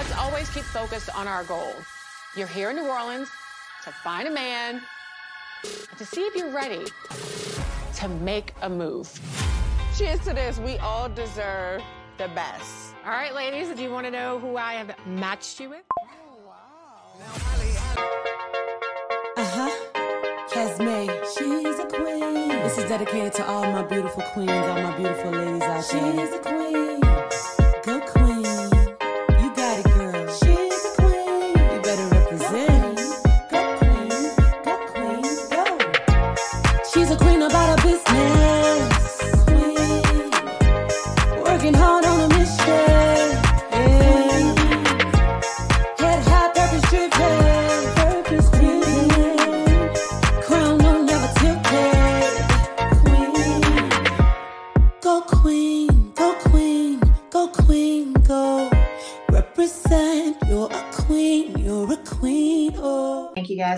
Let's always keep focused on our goal. You're here in New Orleans to find a man, to see if you're ready to make a move. Cheers to this. We all deserve the best. All right, ladies, do you want to know who I have matched you with? Oh, wow. Uh huh. Casmay, she's a queen. This is dedicated to all my beautiful queens, all my beautiful ladies out there. She's a queen.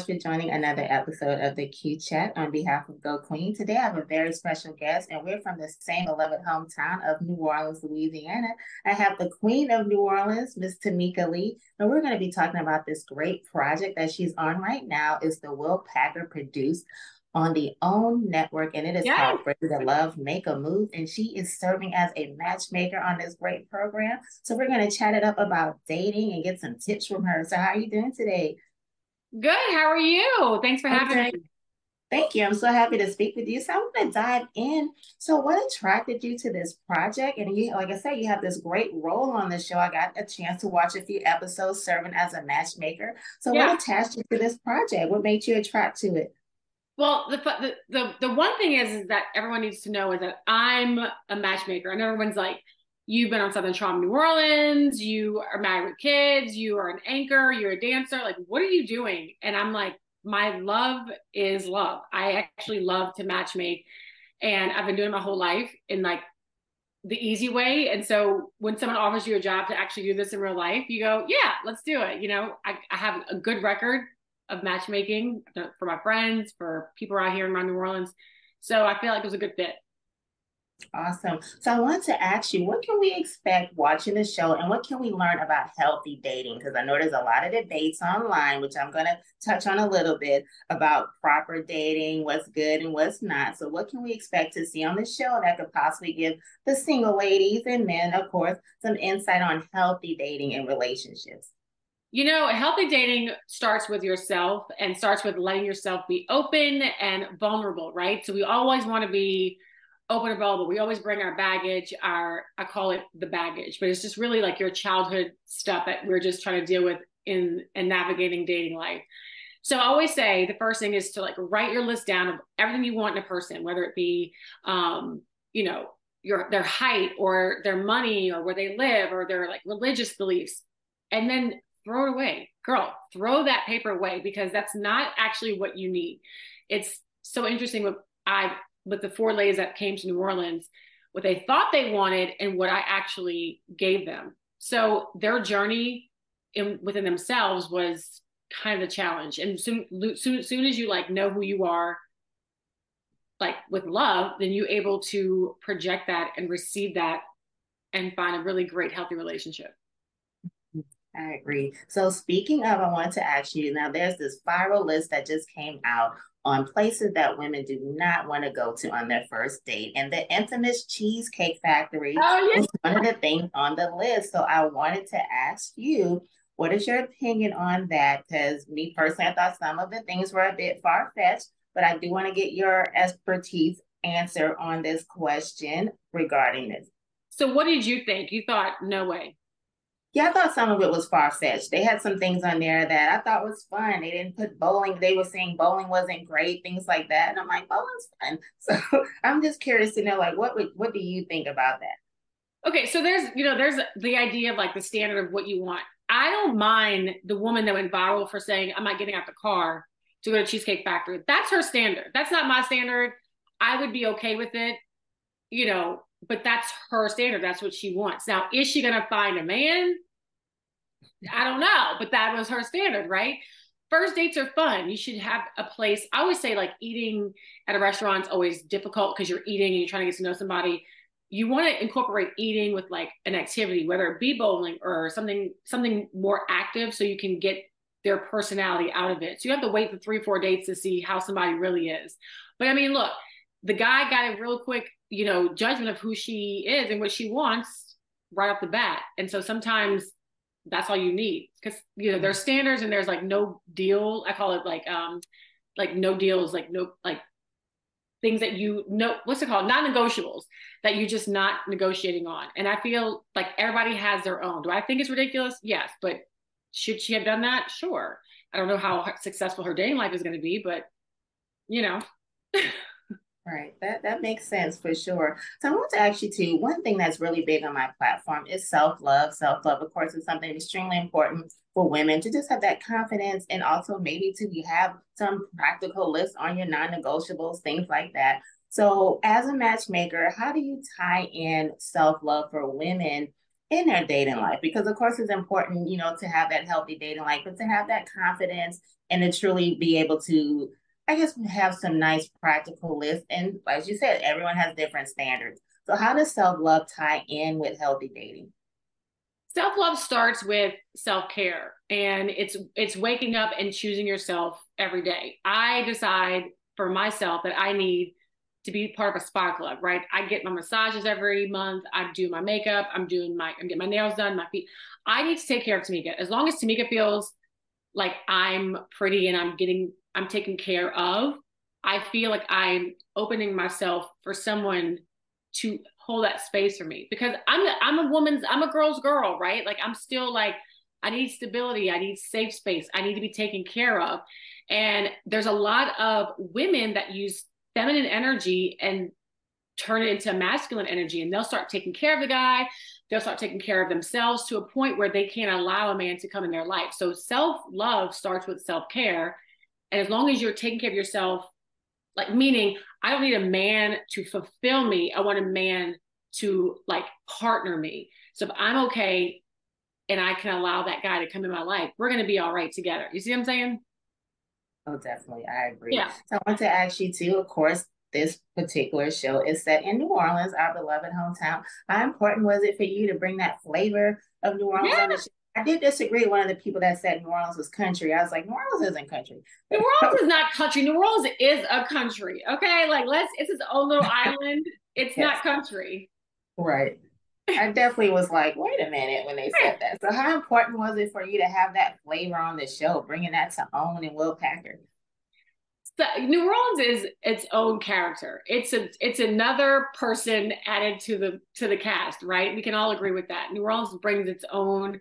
Guys for joining another episode of the Q Chat on behalf of Geaux Queen. Today I have a very special guest, and we're from the same beloved hometown of New Orleans, Louisiana. I have the Queen of New Orleans, Miss Tamica Lee, and we're going to be talking about this great project that she's on right now. Is the Will Packer produced on the OWN network, and it is Yes. called Ready to Love, Make a Move, and she is serving as a matchmaker on this great program. So we're going to chat it up about dating and get some tips from her. So how are you doing today? Good. How are you? Thanks for having Okay. me. Thank you. I'm so happy to speak with you. So I'm going to dive in. So what attracted you to this project? And you, like I said, you have this great role on the show. I got a chance to watch a few episodes serving as a matchmaker. So Yeah. what attached you to this project? What made you attract to it? Well, the, the the the one thing is is that everyone needs to know is that I'm a matchmaker, and everyone's like, "You've been on Southern Charm, New Orleans. You are married with kids. You are an anchor. You're a dancer. Like, what are you doing?" And I'm like, "My love is love. I actually love to matchmake, and I've been doing it my whole life in like the easy way. And so when someone offers you a job to actually do this in real life, you go, yeah, let's do it. You know, I, I have a good record of matchmaking for my friends, for people out here around New Orleans. So I feel like it was a good fit. Awesome. So I wanted to ask you, what can we expect watching the show and what can we learn about healthy dating? Because I know there's a lot of debates online, which I'm going to touch on a little bit about proper dating, what's good and what's not. So what can we expect to see on the show that could possibly give the single ladies and men, of course, some insight on healthy dating and relationships? You know, healthy dating starts with yourself and starts with letting yourself be open and vulnerable, right? So we always want to be open vulnerable. We always bring our baggage, our I call it the baggage, but it's just really like your childhood stuff that we're just trying to deal with in and navigating dating life. So I always say the first thing is to like write your list down of everything you want in a person, whether it be um, you know, your their height or their money or where they live or their like religious beliefs. And then throw it away. Girl, throw that paper away because that's not actually what you need. It's so interesting what I with the four ladies that came to New Orleans, what they thought they wanted and what I actually gave them. So their journey in within themselves was kind of the challenge. And soon, soon, soon as you like know who you are, like with love, then you're able to project that and receive that and find a really great, healthy relationship. I agree. So speaking of, I wanted to ask you now, there's this viral list that just came out on places that women do not want to go to on their first date. And the infamous Cheesecake Factory Oh, was one of the things on the list. So I wanted to ask you, what is your opinion on that? Because me personally, I thought some of the things were a bit far fetched, but I do want to get your expertise answer on this question regarding this. So what did you think? You thought, no way. Yeah, I thought some of it was far fetched. They had some things on there that I thought was fun. They didn't put bowling. They were saying bowling wasn't great, things like that. And I'm like, bowling's fun. So I'm just curious to know, like, what would what do you think about that? Okay, so there's you know there's the idea of like the standard of what you want. I don't mind the woman that went viral for saying I'm not getting out the car to go to Cheesecake Factory. That's her standard. That's not my standard. I would be okay with it, you know, but that's her standard. That's what she wants. Now, is she gonna find a man? I don't know, but that was her standard, right? First dates are fun. You should have a place. I always say like eating at a restaurant is always difficult because you're eating and you're trying to get to know somebody you want to incorporate eating with like an activity, whether it be bowling or something something more active, so you can get their personality out of it. So you have to wait for three, four dates to see how somebody really is. But I mean, look, the guy got it real quick, you know, judgment of who she is and what she wants right off the bat. And so sometimes that's all you need because you know there's standards and there's like no deal. I call it like um like no deals, like no like things that you know what's it called? Non-negotiables that you're just not negotiating on. And i feel like everybody has their own. Do i think it's ridiculous? Yes. But should she have done that? Sure. I don't know how successful her dating life is going to be but you know Right. That that makes sense for sure. So I want to ask you too, one thing that's really big on my platform is self-love. Self-love, of course, is something extremely important for women to just have that confidence and also maybe to have some practical lists on your non-negotiables, things like that. So as a matchmaker, how do you tie in self-love for women in their dating life? Because of course it's important, you know, to have that healthy dating life, but to have that confidence and to truly be able to I guess we have some nice practical lists. And as you said, everyone has different standards. So how does self-love tie in with healthy dating? Self-love starts with self-care and it's it's waking up and choosing yourself every day. I decide for myself that I need to be part of a spa club, right? I get my massages every month. I do my makeup. I'm doing my, I'm getting my nails done, my feet. I need to take care of Tamica. As long as Tamica feels like I'm pretty and I'm getting I'm taken care of, I feel like I'm opening myself for someone to hold that space for me because I'm I'm a woman's I'm a girl's girl, right? Like I'm still like I need stability, I need safe space, I need to be taken care of. And there's a lot of women that use feminine energy and turn it into masculine energy and they'll start taking care of the guy they'll start taking care of themselves to a point where they can't allow a man to come in their life so self-love starts with self-care and as long as you're taking care of yourself, like meaning I don't need a man to fulfill me. I want a man to like partner me. So if I'm okay and I can allow that guy to come in my life, we're going to be all right together. You see what I'm saying? Oh, definitely. I agree. Yeah. So I want to ask you too, of course, this particular show is set in New Orleans, our beloved hometown. How important was it for you to bring that flavor of New Orleans yeah. on the show? I did disagree. With one of the people that said New Orleans was country. I was like, New Orleans isn't country. New Orleans is not country. New Orleans is a country. Okay, like let's. It's its own little island. It's yes. not country. Right. I definitely was like, wait a minute when they said that. So, how important was it for you to have that flavor on the show, bringing that to Own and Will Packer? So New Orleans is its own character. It's a it's another person added to the to the cast, right? We can all agree with that. New Orleans brings its own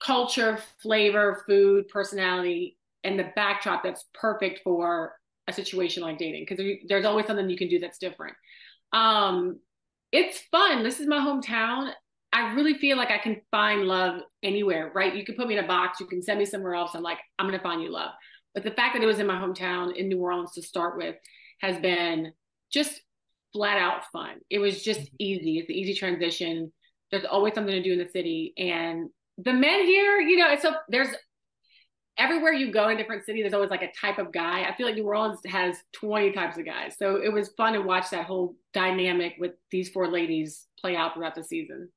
culture, flavor, food, personality, and the backdrop that's perfect for a situation like dating because there's always something you can do that's different. Um, it's fun. This is my hometown. I really feel like I can find love anywhere, right? You can put me in a box, you can send me somewhere else. I'm like, I'm gonna find you love. But the fact that it was in my hometown in New Orleans to start with has been just flat out fun. It was just mm-hmm. easy. It's an easy transition. There's always something to do in the city. And the men here, you know, it's so there's everywhere you go in different city, there's always like a type of guy. I feel like New Orleans has 20 types of guys. So it was fun to watch that whole dynamic with these four ladies play out throughout the season.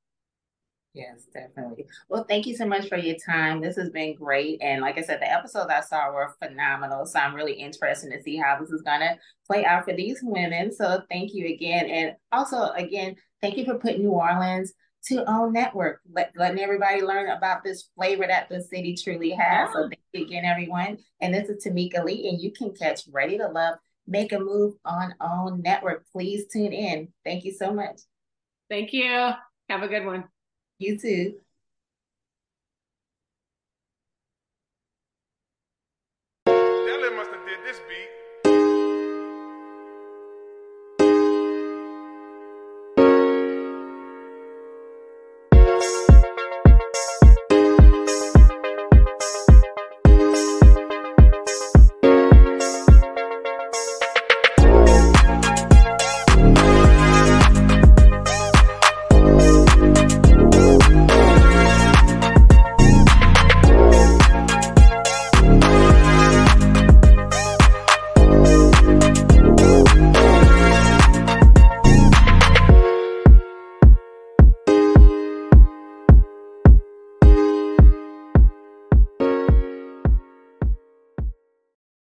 Yes, definitely. Well, thank you so much for your time. This has been great. And like I said, the episodes I saw were phenomenal. So I'm really interested to see how this is going to play out for these women. So thank you again. And also, again, thank you for putting New Orleans to own network, let, letting everybody learn about this flavor that the city truly has. So thank you again, everyone. And this is Tamica Lee, and you can catch Ready to Love, Make a Move on OWN Network. Please tune in. Thank you so much. Thank you. Have a good one. You too.